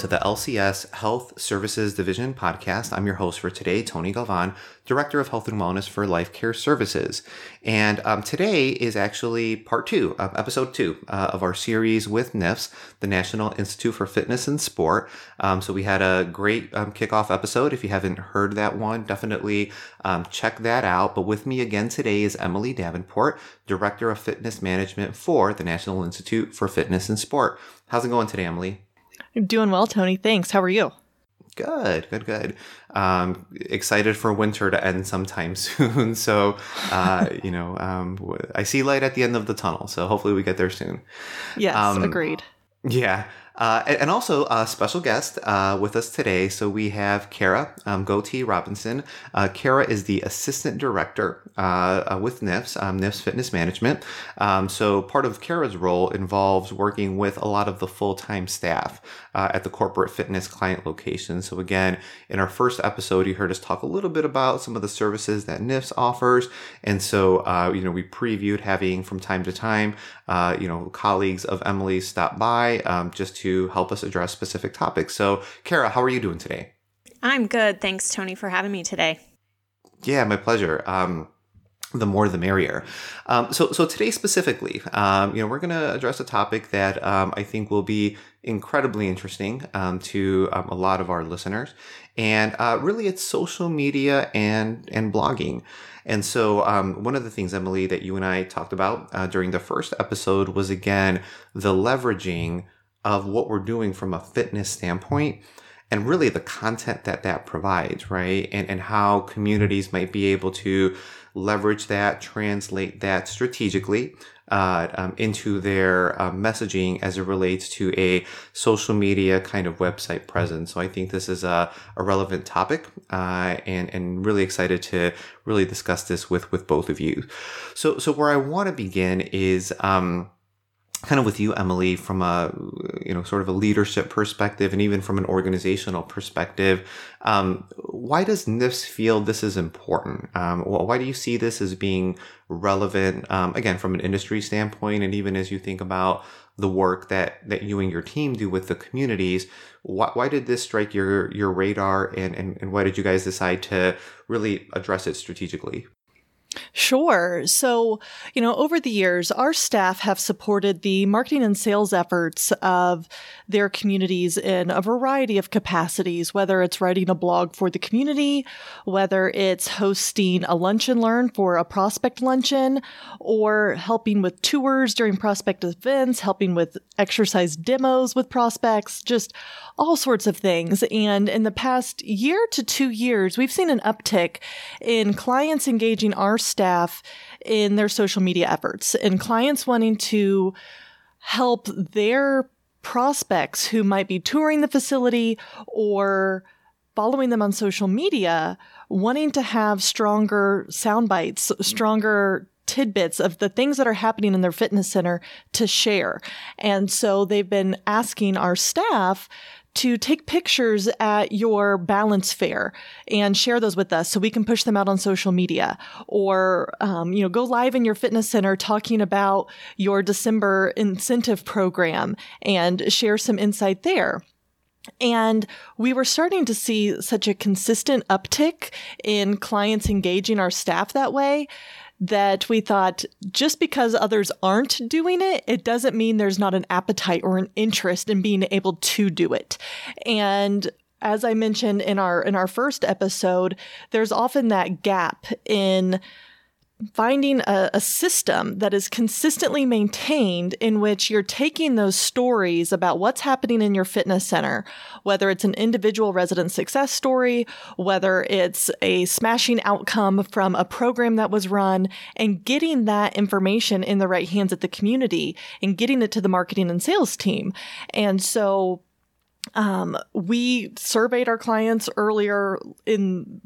to the LCS Health Services Division podcast. I'm your host for today, Tony Galvan, Director of Health and Wellness for Life Care Services. And um, today is actually part two, uh, episode two uh, of our series with NIFS, the National Institute for Fitness and Sport. Um, so we had a great um, kickoff episode. If you haven't heard that one, definitely um, check that out. But with me again today is Emily Davenport, Director of Fitness Management for the National Institute for Fitness and Sport. How's it going today, Emily? I'm doing well, Tony. Thanks. How are you? Good, good, good. Um, excited for winter to end sometime soon. So, uh, you know, um, I see light at the end of the tunnel. So hopefully we get there soon. Yes, um, agreed. Yeah. Uh, and, also a special guest uh, with us today. So we have Kara um, Goatee Robinson. Uh, Kara is the assistant director uh, uh, with NIFS, um, NIFS Fitness Management. Um, so part of Kara's role involves working with a lot of the full time staff uh, at the corporate fitness client location. So again, in our first episode, you heard us talk a little bit about some of the services that NIFS offers, and so you know we previewed having from time to time, you know, colleagues of Emily stop by um, just to to help us address specific topics. So, Kara, how are you doing today? I'm good. Thanks, Tony, for having me today. Yeah, my pleasure. Um, the more the merrier. Um, so, so today specifically, um, you know, we're going to address a topic that um, I think will be incredibly interesting um, to um, a lot of our listeners, and uh, really, it's social media and and blogging. And so, um, one of the things, Emily, that you and I talked about uh, during the first episode was again the leveraging of what we're doing from a fitness standpoint and really the content that that provides, right? And, and how communities might be able to leverage that, translate that strategically uh, um, into their uh, messaging as it relates to a social media kind of website presence. So I think this is a, a relevant topic uh, and, and really excited to really discuss this with, with both of you. So, so where I want to begin is, um, kind of with you, Emily, from a you know sort of a leadership perspective and even from an organizational perspective, um, why does NIFS feel this is important? Um, why do you see this as being relevant? Um, again, from an industry standpoint, and even as you think about the work that that you and your team do with the communities, why, why did this strike your your radar, and, and and why did you guys decide to really address it strategically? Sure. So, you know, over the years, our staff have supported the marketing and sales efforts of their communities in a variety of capacities, whether it's writing a blog for the community, whether it's hosting a lunch and learn for a prospect luncheon, or helping with tours during prospect events, helping with exercise demos with prospects, just all sorts of things. And in the past year to two years, we've seen an uptick in clients engaging our staff in their social media efforts and clients wanting to help their prospects who might be touring the facility or following them on social media wanting to have stronger sound bites, stronger tidbits of the things that are happening in their fitness center to share. And so they've been asking our staff to take pictures at your balance fair and share those with us so we can push them out on social media or um, you know go live in your fitness center talking about your december incentive program and share some insight there. And we were starting to see such a consistent uptick in clients engaging our staff that way that we thought just because others aren't doing it, it doesn't mean there's not an appetite or an interest in being able to do it. And as I mentioned in our in our first episode, there's often that gap in finding a, a, system that is consistently maintained in which you're taking those stories about what's happening in your fitness center, whether it's an individual resident success story, whether it's a smashing outcome from a program that was run, and getting that information in the right hands at the community and getting it to the marketing and sales team. And so um, we surveyed our clients earlier in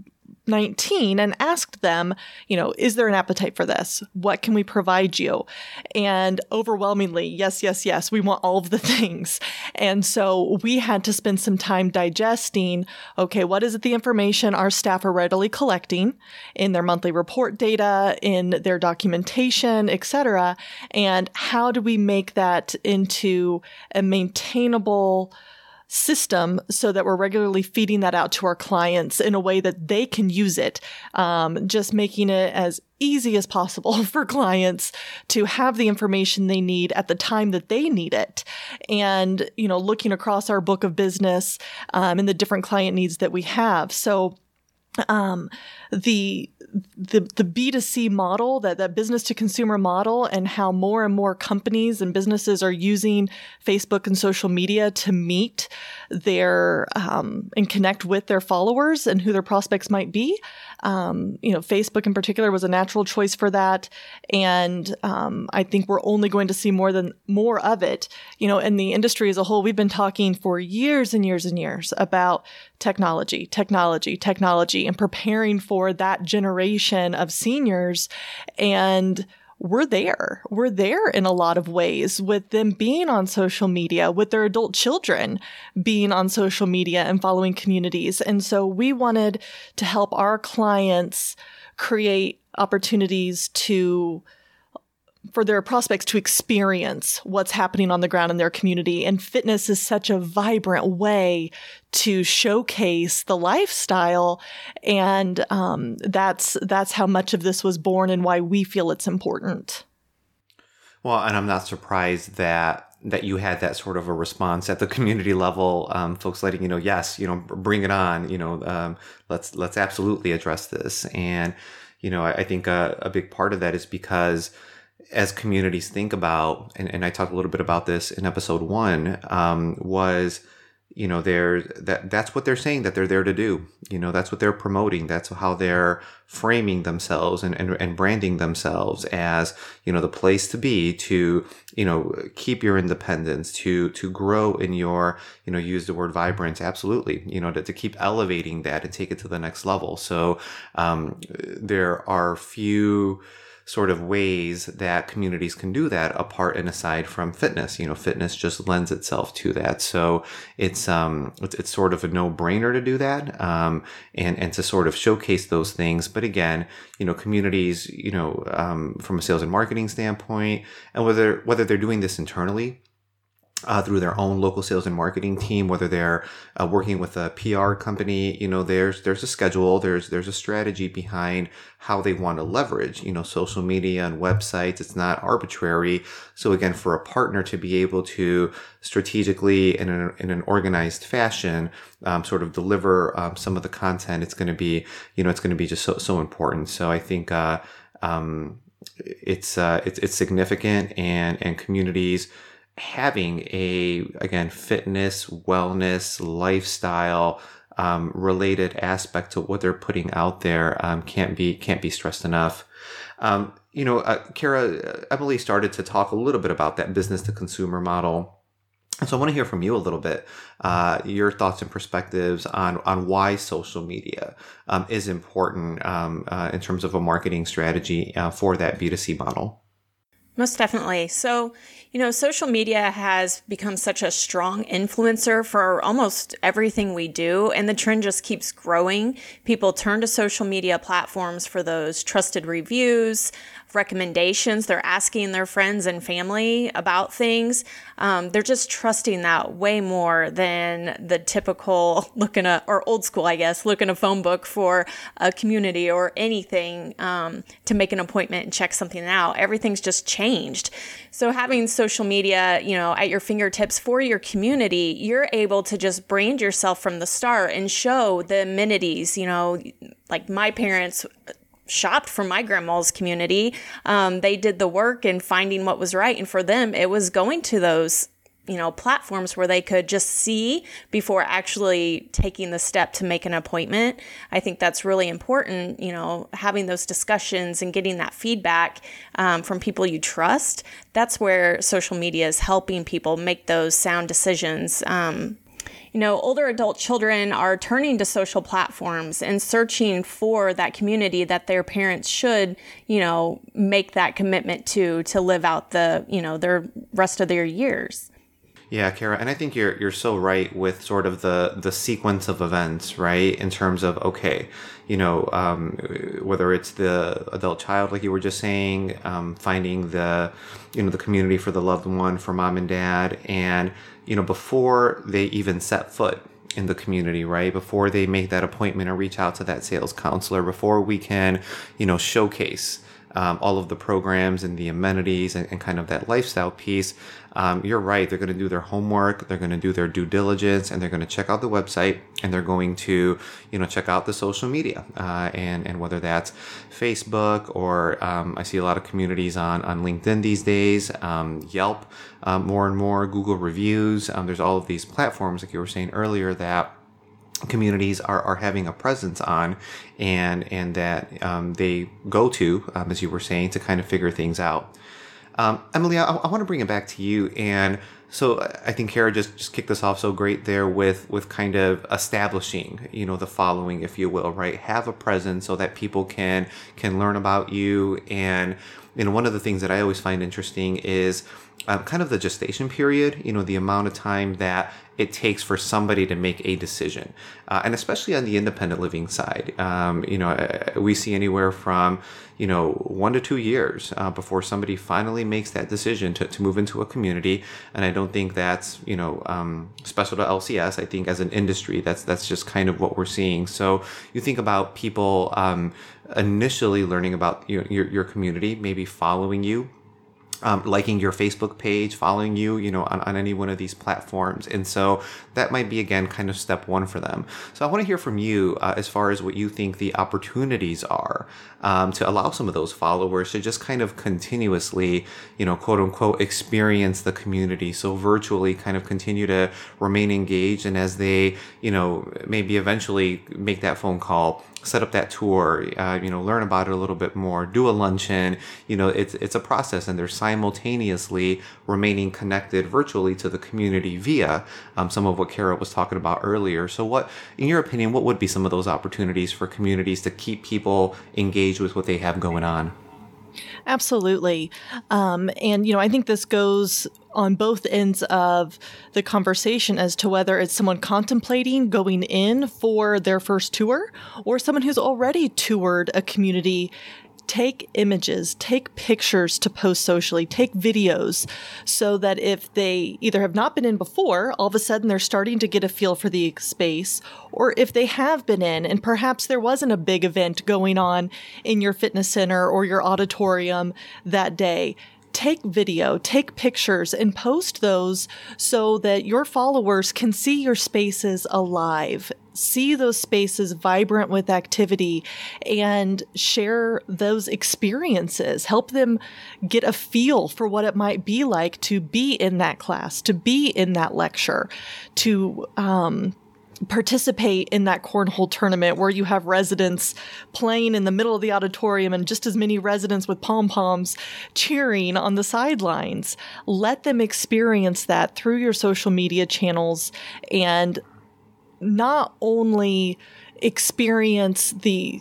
19 and asked them, you know, is there an appetite for this? What can we provide you? And overwhelmingly, yes, yes, yes, we want all of the things. And so we had to spend some time digesting, okay, what is it the information our staff are readily collecting in their monthly report data, in their documentation, etc., and how do we make that into a maintainable system so that we're regularly feeding that out to our clients in a way that they can use it. Um, just making it as easy as possible for clients to have the information they need at the time that they need it. And, you know, looking across our book of business um, and the different client needs that we have. So, um, the the the B2C model, that, that business to consumer model, and how more and more companies and businesses are using Facebook and social media to meet their um, and connect with their followers and who their prospects might be. Um, you know, Facebook in particular was a natural choice for that, and um, I think we're only going to see more than more of it. You know, in the industry as a whole, we've been talking for years and years and years about technology, technology, technology, and preparing for that generation of seniors. And we're there. We're there in a lot of ways with them being on social media, with their adult children being on social media and following communities. And so we wanted to help our clients create opportunities to for their prospects to experience what's happening on the ground in their community. And fitness is such a vibrant way to showcase the lifestyle. And um, that's that's how much of this was born and why we feel it's important. Well, and I'm not surprised that that you had that sort of a response at the community level, um, folks letting you know, yes, you know, bring it on, you know, um, let's let's absolutely address this. And you know, I, I think a, a big part of that is because as communities think about, and, and I talked a little bit about this in episode one, um, was you know they're that that's what they're saying that they're there to do. You know that's what they're promoting. That's how they're framing themselves and, and, and branding themselves as you know the place to be to you know keep your independence to to grow in your you know use the word vibrance absolutely. You know to, to keep elevating that and take it to the next level. So um, there are few sort of ways that communities can do that apart and aside from fitness. You know, fitness just lends itself to that. So it's, um, it's, it's sort of a no brainer to do that. Um, and, and to sort of showcase those things. But again, you know, communities, you know, um, from a sales and marketing standpoint and whether, whether they're doing this internally, uh, through their own local sales and marketing team, whether they're uh, working with a PR company, you know, there's there's a schedule, there's there's a strategy behind how they want to leverage, you know, social media and websites. It's not arbitrary. So again, for a partner to be able to strategically in, a, in an organized fashion, um, sort of deliver um, some of the content, it's going to be, you know, it's going to be just so so important. So I think. Uh, um, it's uh, it's it's significant and and communities having a again fitness wellness lifestyle um, related aspect to what they're putting out there um, can't be can't be stressed enough um, you know uh, kara emily started to talk a little bit about that business to consumer model so I want to hear from you a little bit, uh, your thoughts and perspectives on on why social media um, is important um, uh, in terms of a marketing strategy uh, for that B two C model. Most definitely. So, you know, social media has become such a strong influencer for almost everything we do, and the trend just keeps growing. People turn to social media platforms for those trusted reviews, recommendations. They're asking their friends and family about things. Um, they're just trusting that way more than the typical looking at, or old school, I guess, look in a phone book for a community or anything um, to make an appointment and check something out. Everything's just changed. So having social media, you know, at your fingertips for your community, you're able to just brand yourself from the start and show the amenities, you know, like my parents shopped for my grandma's community. Um, they did the work in finding what was right. And for them, it was going to those, you know, platforms where they could just see before actually taking the step to make an appointment. I think that's really important, you know, having those discussions and getting that feedback um, from people you trust. That's where social media is helping people make those sound decisions. Um, you know, older adult children are turning to social platforms and searching for that community that their parents should, you know, make that commitment to to live out the, you know, their rest of their years. Yeah, Kara, and I think you're you're so right with sort of the the sequence of events, right? In terms of okay, you know, um, whether it's the adult child, like you were just saying, um, finding the you know the community for the loved one, for mom and dad, and you know before they even set foot in the community, right? Before they make that appointment or reach out to that sales counselor, before we can, you know, showcase um, all of the programs and the amenities and, and kind of that lifestyle piece, um, you're right. They're going to do their homework, they're going to do their due diligence, and they're going to check out the website and they're going to, you know, check out the social media uh, and and whether that's Facebook or um, I see a lot of communities on on LinkedIn these days, um, Yelp, um, more and more Google reviews. Um, there's all of these platforms, like you were saying earlier, that communities are, are having a presence on and and that um, they go to um, as you were saying to kind of figure things out. Um, emily I, I want to bring it back to you and so i think kara just, just kicked us off so great there with with kind of establishing you know the following if you will right? Have a presence so that people can can learn about you and you know one of the things that i always find interesting is um, kind of the gestation period, you know, the amount of time that it takes for somebody to make a decision. Uh, and especially on the independent living side, um, you know, uh, we see anywhere from, you know, one to two years uh, before somebody finally makes that decision to, to move into a community. And I don't think that's, you know, um, special to LCS. I think as an industry, that's, that's just kind of what we're seeing. So you think about people um, initially learning about your, your, your community, maybe following you um, liking your Facebook page, following you, you know, on, on any one of these platforms. And so that might be, again, kind of step one for them. So I want to hear from you uh, as far as what you think the opportunities are um, to allow some of those followers to just kind of continuously, you know, quote unquote, experience the community. So virtually kind of continue to remain engaged. And as they, you know, maybe eventually make that phone call, set up that tour, uh, you know, learn about it a little bit more, do a luncheon. You know, it's it's a process, and they're simultaneously remaining connected virtually to the community via um, some of what Kara was talking about earlier. So, what, in your opinion, what would be some of those opportunities for communities to keep people engaged with what they have going on? Absolutely. Um, and, you know, I think this goes on both ends of the conversation as to whether it's someone contemplating going in for their first tour or someone who's already toured a community take images, take pictures to post socially, take videos so that if they either have not been in before, all of a sudden they're starting to get a feel for the space, or if they have been in and perhaps there wasn't a big event going on in your fitness center or your auditorium that day, take video, take pictures, and post those so that your followers can see your spaces alive, see those spaces vibrant with activity, and share those experiences. Help them get a feel for what it might be like to be in that class, to be in that lecture, to, um, participate in that cornhole tournament where you have residents playing in the middle of the auditorium and just as many residents with pom poms cheering on the sidelines. Let them experience that through your social media channels and not only experience the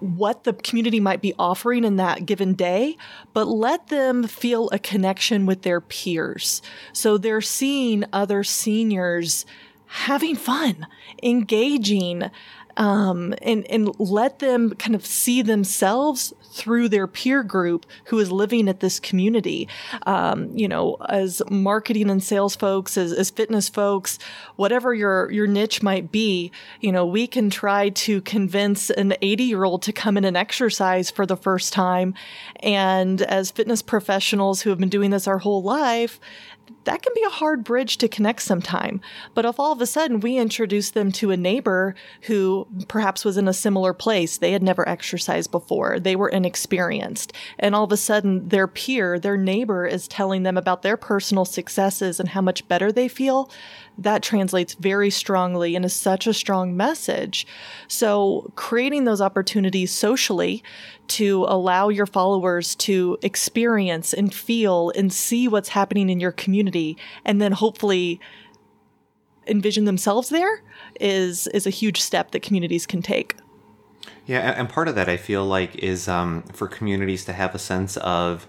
what the community might be offering in that given day, but let them feel a connection with their peers. So they're seeing other seniors having fun, engaging, um, and and let them kind of see themselves through their peer group who is living at this community. Um, you know, as marketing and sales folks, as, as fitness folks, whatever your your niche might be, you know, we can try to convince an 80 year old to come in and exercise for the first time, and as fitness professionals who have been doing this our whole life, that can be a hard bridge to connect sometime. But if all of a sudden we introduce them to a neighbor who perhaps was in a similar place, they had never exercised before, they were inexperienced, and all of a sudden their peer, their neighbor is telling them about their personal successes and how much better they feel, that translates very strongly and is such a strong message. So, creating those opportunities socially to allow your followers to experience and feel and see what's happening in your community, and then hopefully envision themselves there is is a huge step that communities can take. Yeah, and part of that I feel like is um, for communities to have a sense of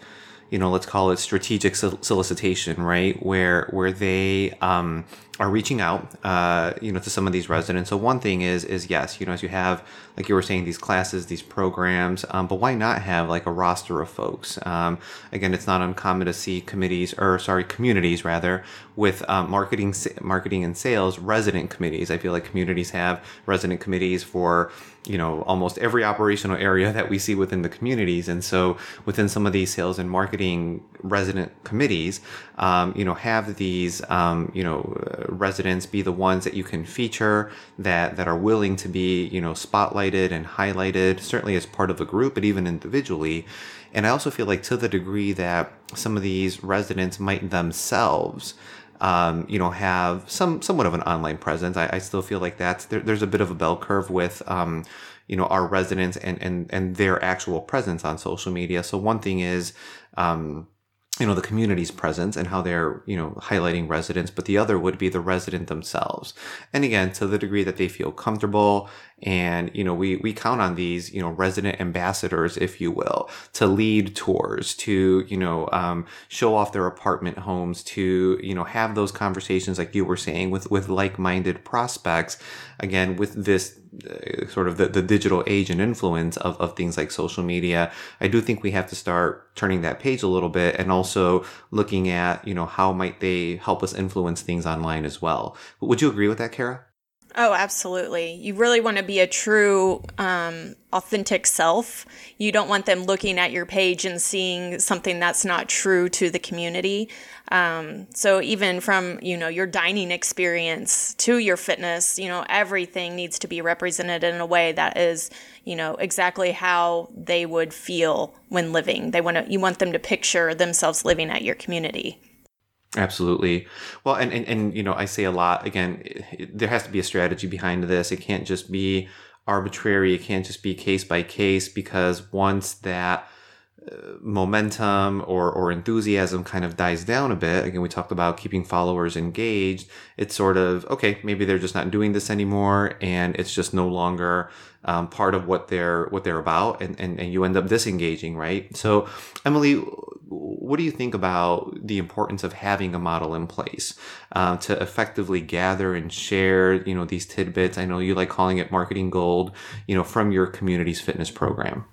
you know, let's call it strategic solicitation, right? Where where they um, are reaching out, uh, you know, to some of these residents. So one thing is, is yes, you know, as you have, like you were saying, these classes, these programs, um, but why not have like a roster of folks? Um, again, it's not uncommon to see committees, or sorry, communities rather, with um, marketing, marketing and sales resident committees. I feel like communities have resident committees for you know almost every operational area that we see within the communities. And so within some of these sales and marketing resident committees um, you know have these um, you know residents be the ones that you can feature that that are willing to be you know spotlighted and highlighted certainly as part of a group but even individually. And i also feel like to the degree that some of these residents might themselves um, you know, have some somewhat of an online presence. I, I still feel like that's there, there's a bit of a bell curve with, um, you know, our residents and and and their actual presence on social media. So one thing is, um, you know the community's presence and how they're you know highlighting residents but the other would be the resident themselves and again to the degree that they feel comfortable and you know we we count on these you know resident ambassadors if you will to lead tours to you know um, show off their apartment homes to you know have those conversations like you were saying with with like-minded prospects again with this uh, sort of the, the digital age and influence of, of things like social media. I do think we have to start turning that page a little bit and also looking at you know how might they help us influence things online as well. Would you agree with that kara Oh, absolutely. You really want to be a true, um, authentic self. You don't want them looking at your page and seeing something that's not true to the community. Um, so even from, you know, your dining experience to your fitness, you know, everything needs to be represented in a way that is, you know, exactly how they would feel when living. They want to, you want them to picture themselves living at your community. Absolutely. Well, and, and, and, you know, I say a lot again, it, there has to be a strategy behind this. It can't just be arbitrary. It can't just be case by case because once that uh, momentum or, or enthusiasm kind of dies down a bit, again, we talked about keeping followers engaged. It's sort of, okay, maybe they're just not doing this anymore and it's just no longer um, part of what they're what they're about and, and, and you end up disengaging right so emily what do you think about the importance of having a model in place uh, to effectively gather and share you know these tidbits i know you like calling it marketing gold you know from your community's fitness program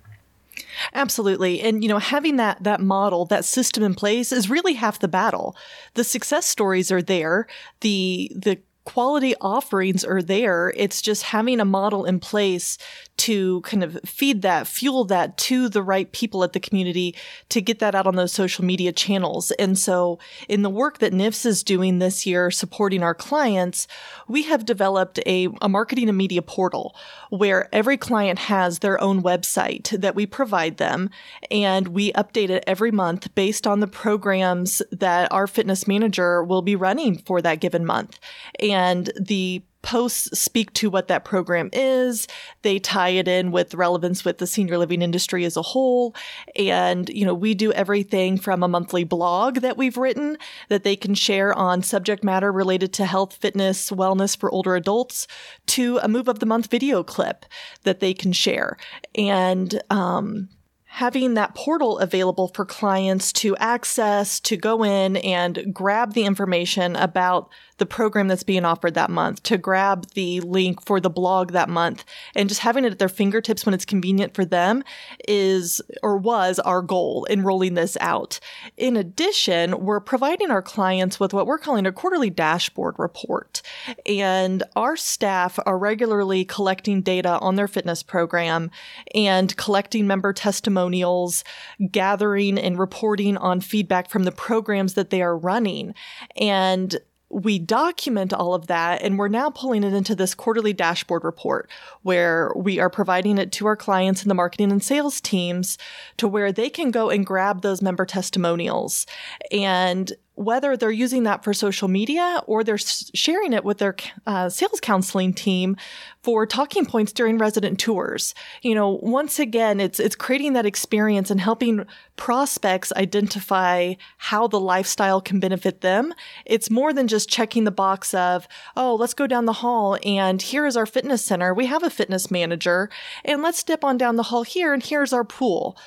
Absolutely. And you know, having that that model, that system in place is really half the battle. The success stories are there. The the quality offerings are there. It's just having a model in place to kind of feed that, fuel that to the right people at the community to get that out on those social media channels. And so in the work that NIFS is doing this year, supporting our clients, we have developed a, a marketing and media portal where every client has their own website that we provide them. And we update it every month based on the programs that our fitness manager will be running for that given month. And the posts speak to what that program is. They tie it in with relevance with the senior living industry as a whole. And, you know, we do everything from a monthly blog that we've written that they can share on subject matter related to health, fitness, wellness for older adults to a move of the month video clip that they can share. And, um, having that portal available for clients to access, to go in and grab the information about the program that's being offered that month, to grab the link for the blog that month, and just having it at their fingertips when it's convenient for them is or was our goal in rolling this out. In addition, we're providing our clients with what we're calling a quarterly dashboard report. And our staff are regularly collecting data on their fitness program and collecting member testimonials, gathering and reporting on feedback from the programs that they are running. And we document all of that and we're now pulling it into this quarterly dashboard report where we are providing it to our clients and the marketing and sales teams to where they can go and grab those member testimonials. And whether they're using that for social media or they're sharing it with their uh, sales counseling team for talking points during resident tours. You know, once again, it's it's creating that experience and helping prospects identify how the lifestyle can benefit them. It's more than just checking the box of, oh, let's go down the hall and here is our fitness center. We have a fitness manager and let's step on down the hall here and here's our pool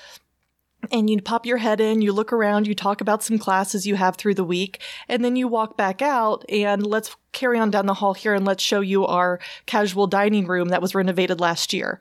and you pop your head in, you look around, you talk about some classes you have through the week, and then you walk back out and let's carry on down the hall here and let's show you our casual dining room that was renovated last year.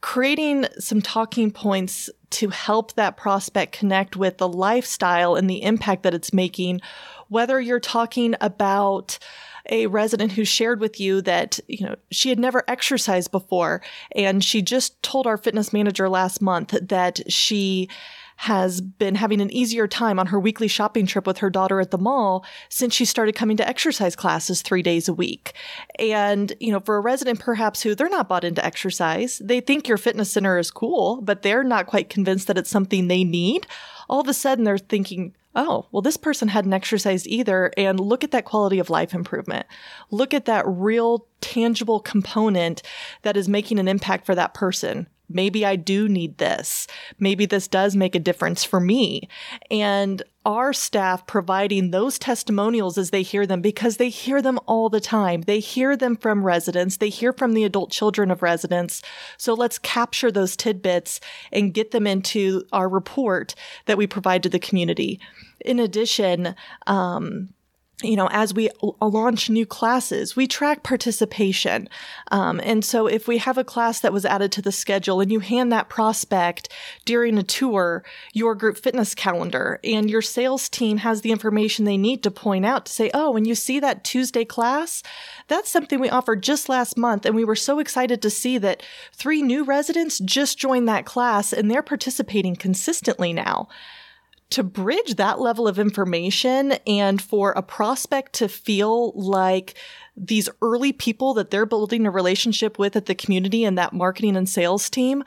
Creating some talking points to help that prospect connect with the lifestyle and the impact that it's making, whether you're talking about a resident who shared with you that, you know, she had never exercised before. And she just told our fitness manager last month that she has been having an easier time on her weekly shopping trip with her daughter at the mall since she started coming to exercise classes three days a week. And, you know, for a resident perhaps who they're not bought into exercise, they think your fitness center is cool, but they're not quite convinced that it's something they need. All of a sudden they're thinking, oh, well, this person hadn't exercised either. And look at that quality of life improvement. Look at that real tangible component that is making an impact for that person maybe I do need this. Maybe this does make a difference for me. And our staff providing those testimonials as they hear them because they hear them all the time. They hear them from residents. They hear from the adult children of residents. So let's capture those tidbits and get them into our report that we provide to the community. In addition, um, you know, as we launch new classes, we track participation. Um, and so if we have a class that was added to the schedule and you hand that prospect during a tour your group fitness calendar and your sales team has the information they need to point out to say, oh, when you see that Tuesday class, that's something we offered just last month. And we were so excited to see that three new residents just joined that class and they're participating consistently now to bridge that level of information and for a prospect to feel like these early people that they're building a relationship with at the community and that marketing and sales team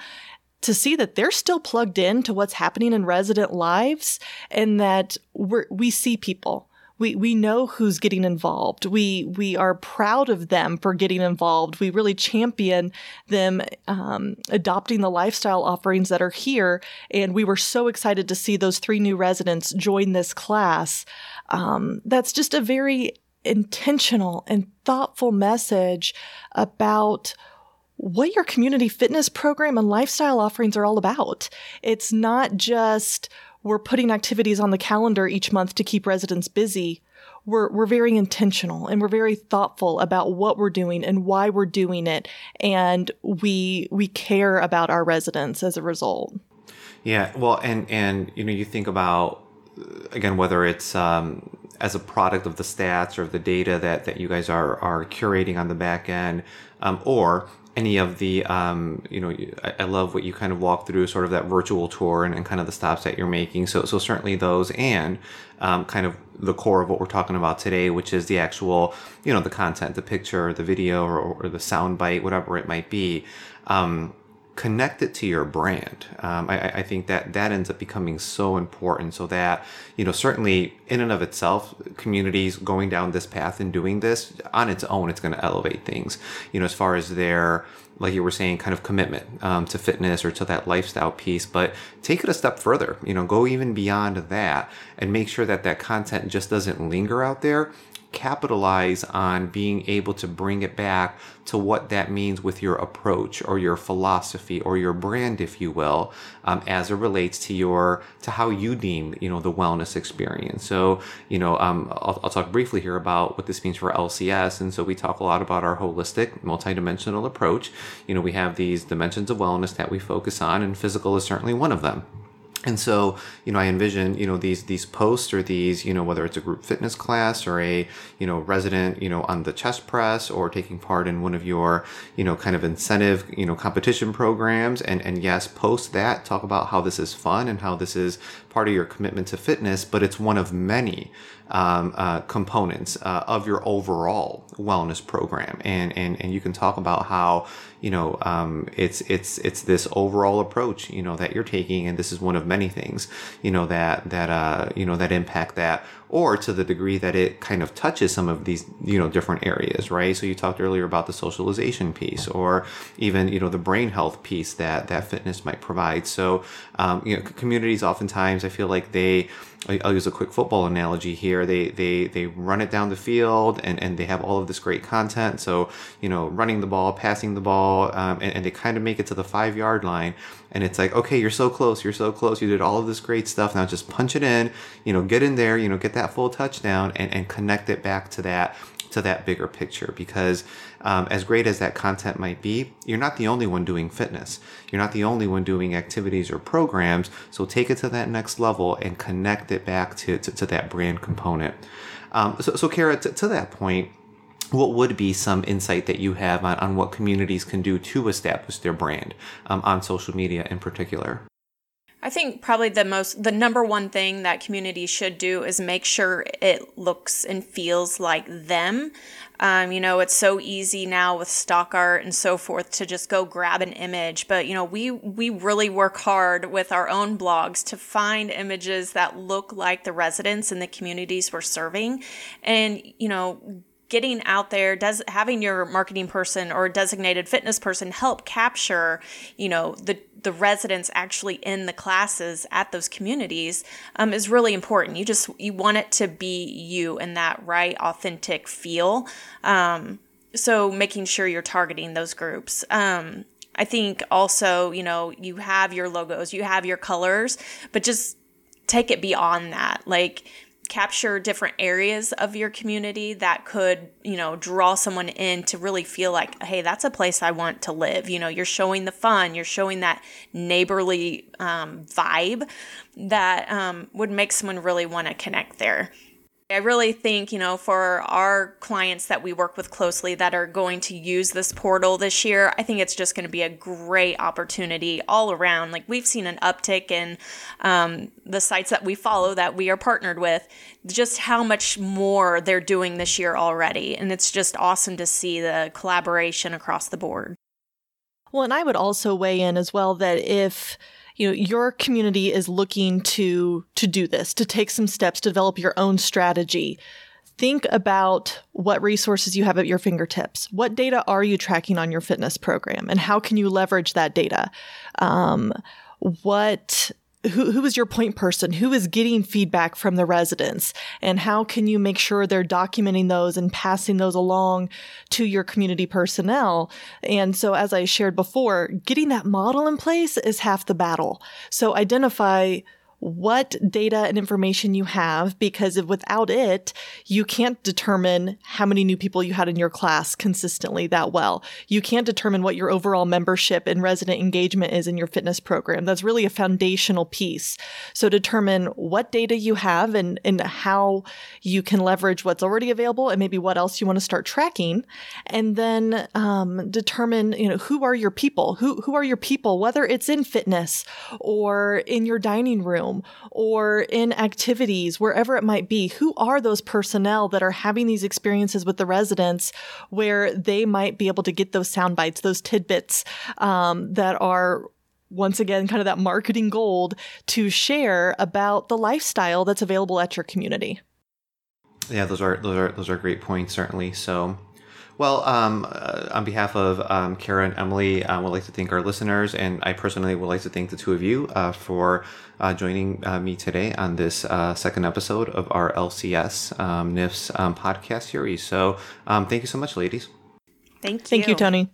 to see that they're still plugged in to what's happening in resident lives and that we we see people we we know who's getting involved. We we are proud of them for getting involved. We really champion them um, adopting the lifestyle offerings that are here, and we were so excited to see those three new residents join this class. Um, that's just a very intentional and thoughtful message about what your community fitness program and lifestyle offerings are all about. It's not just we're putting activities on the calendar each month to keep residents busy. We're, we're very intentional and we're very thoughtful about what we're doing and why we're doing it. And we, we care about our residents as a result. Yeah. Well, and, and, you know, you think about, again, whether it's, um, as a product of the stats or the data that, that you guys are, are curating on the back end, um, or any of the um, you know I, love what you kind of walk through sort of that virtual tour and, and kind of the stops that you're making. So so certainly those and um, kind of the core of what we're talking about today which is the actual you know the content the picture the video or, or the sound bite whatever it might be. Um, connect it to your brand. Um, I, I, think that that ends up becoming so important so that, you know, certainly in and of itself, communities going down this path and doing this on its own, it's going to elevate things, you know, as far as their, like you were saying, kind of commitment um, to fitness or to that lifestyle piece. But take it a step further, you know, go even beyond that and make sure that that content just doesn't linger out there capitalize on being able to bring it back to what that means with your approach or your philosophy or your brand, if you will, um, as it relates to your to how you deem you know the wellness experience. So you know, um, I'll, I'll talk briefly here about what this means for LCS, and so we talk a lot about our holistic, multidimensional approach. You know, we have these dimensions of wellness that we focus on, and physical is certainly one of them. And so, you know, I envision, you know, these these posts or these, you know, whether it's a group fitness class or a, you know, resident, you know, on the chest press or taking part in one of your, you know, kind of incentive, you know, competition programs. And and yes, post that, talk about how this is fun and how this is part of your commitment to fitness, but it's one of many um, uh, components uh, of your overall wellness program. And, and, and you can talk about how, you know, um, it's, it's, it's this overall approach, you know, that you're taking. And this is one of many things, you know, that, that, uh, you know, that impact that or to the degree that it kind of touches some of these you know different areas right? So you talked earlier about the socialization piece or even you know the brain health piece that that fitness might provide. So um, you know communities oftentimes i feel like they I'll use a quick football analogy here. They they they run it down the field and and they have all of this great content. So you know, running the ball, passing the ball, um, and, and they kind of make it to the five yard line, and it's like, okay, you're so close, you're so close, you did all of this great stuff. Now just punch it in, you know, get in there, you know, get that full touchdown, and and connect it back to that to that bigger picture because um, as great as that content might be, you're not the only one doing fitness. You're not the only one doing activities or programs. So take it to that next level and connect it back to, to, to that brand component. Um, so, so, Kara, to, to that point, what would be some insight that you have on, on what communities can do to establish their brand um, on social media in particular? I think probably the most, the number one thing that community should do is make sure it looks and feels like them. Um, you know, it's so easy now with stock art and so forth to just go grab an image, but you know, we we really work hard with our own blogs to find images that look like the residents and the communities we're serving, and you know getting out there does having your marketing person or designated fitness person help capture you know the the residents actually in the classes at those communities um, is really important. You just you want it to be you and that right authentic feel um, so making sure you're targeting those groups. Um, i think also you know you have your logos you have your colors but just take it beyond that. Like capture different areas of your community that could, you know, draw someone in to really feel like, hey, that's a place I want to live. You know, you're showing the fun, you're showing that neighborly um, vibe that um, would make someone really want to connect there. I really think, you know, for our clients that we work with closely that are going to use this portal this year, I think it's just going to be a great opportunity all around. Like we've seen an uptick in um, the sites that we follow that we are partnered with, just how much more they're doing this year already. And it's just awesome to see the collaboration across the board. Well, and I would also weigh in as well that if you know your community is looking to to do this to take some steps to develop your own strategy. Think about what resources you have at your fingertips. What data are you tracking on your fitness program and how can you leverage that data? Um, what who, who is your point person? Who is getting feedback from the residents? And how can you make sure they're documenting those and passing those along to your community personnel? And so, as I shared before, getting that model in place is half the battle. So identify what data and information you have because without it, you can't determine how many new people you had in your class consistently that well. You can't determine what your overall membership and resident engagement is in your fitness program. That's really a foundational piece. So determine what data you have and, and how you can leverage what's already available and maybe what else you want to start tracking. And then um, determine, you know, who are your people? Who, who are your people, whether it's in fitness or in your dining room home or in activities, wherever it might be, who are those personnel that are having these experiences with the residents where they might be able to get those sound bites, those tidbits um, that are once again kind of that marketing gold to share about the lifestyle that's available at your community. Yeah, those are those are those are great points certainly. So well, um, uh, on behalf of um, Kara and Emily, I would like to thank our listeners, and I personally would like to thank the two of you uh, for uh, joining uh, me today on this uh, second episode of our LCS um, NIFS um, podcast series. So, um, thank you so much, ladies. Thank you. Thank you, Tony.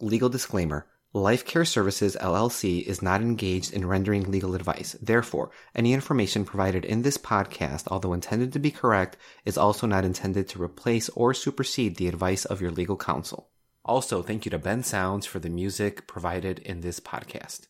Legal disclaimer. Life Care Services LLC is not engaged in rendering legal advice. Therefore, any information provided in this podcast, although intended to be correct, is also not intended to replace or supersede the advice of your legal counsel. Also, thank you to Ben Sounds for the music provided in this podcast.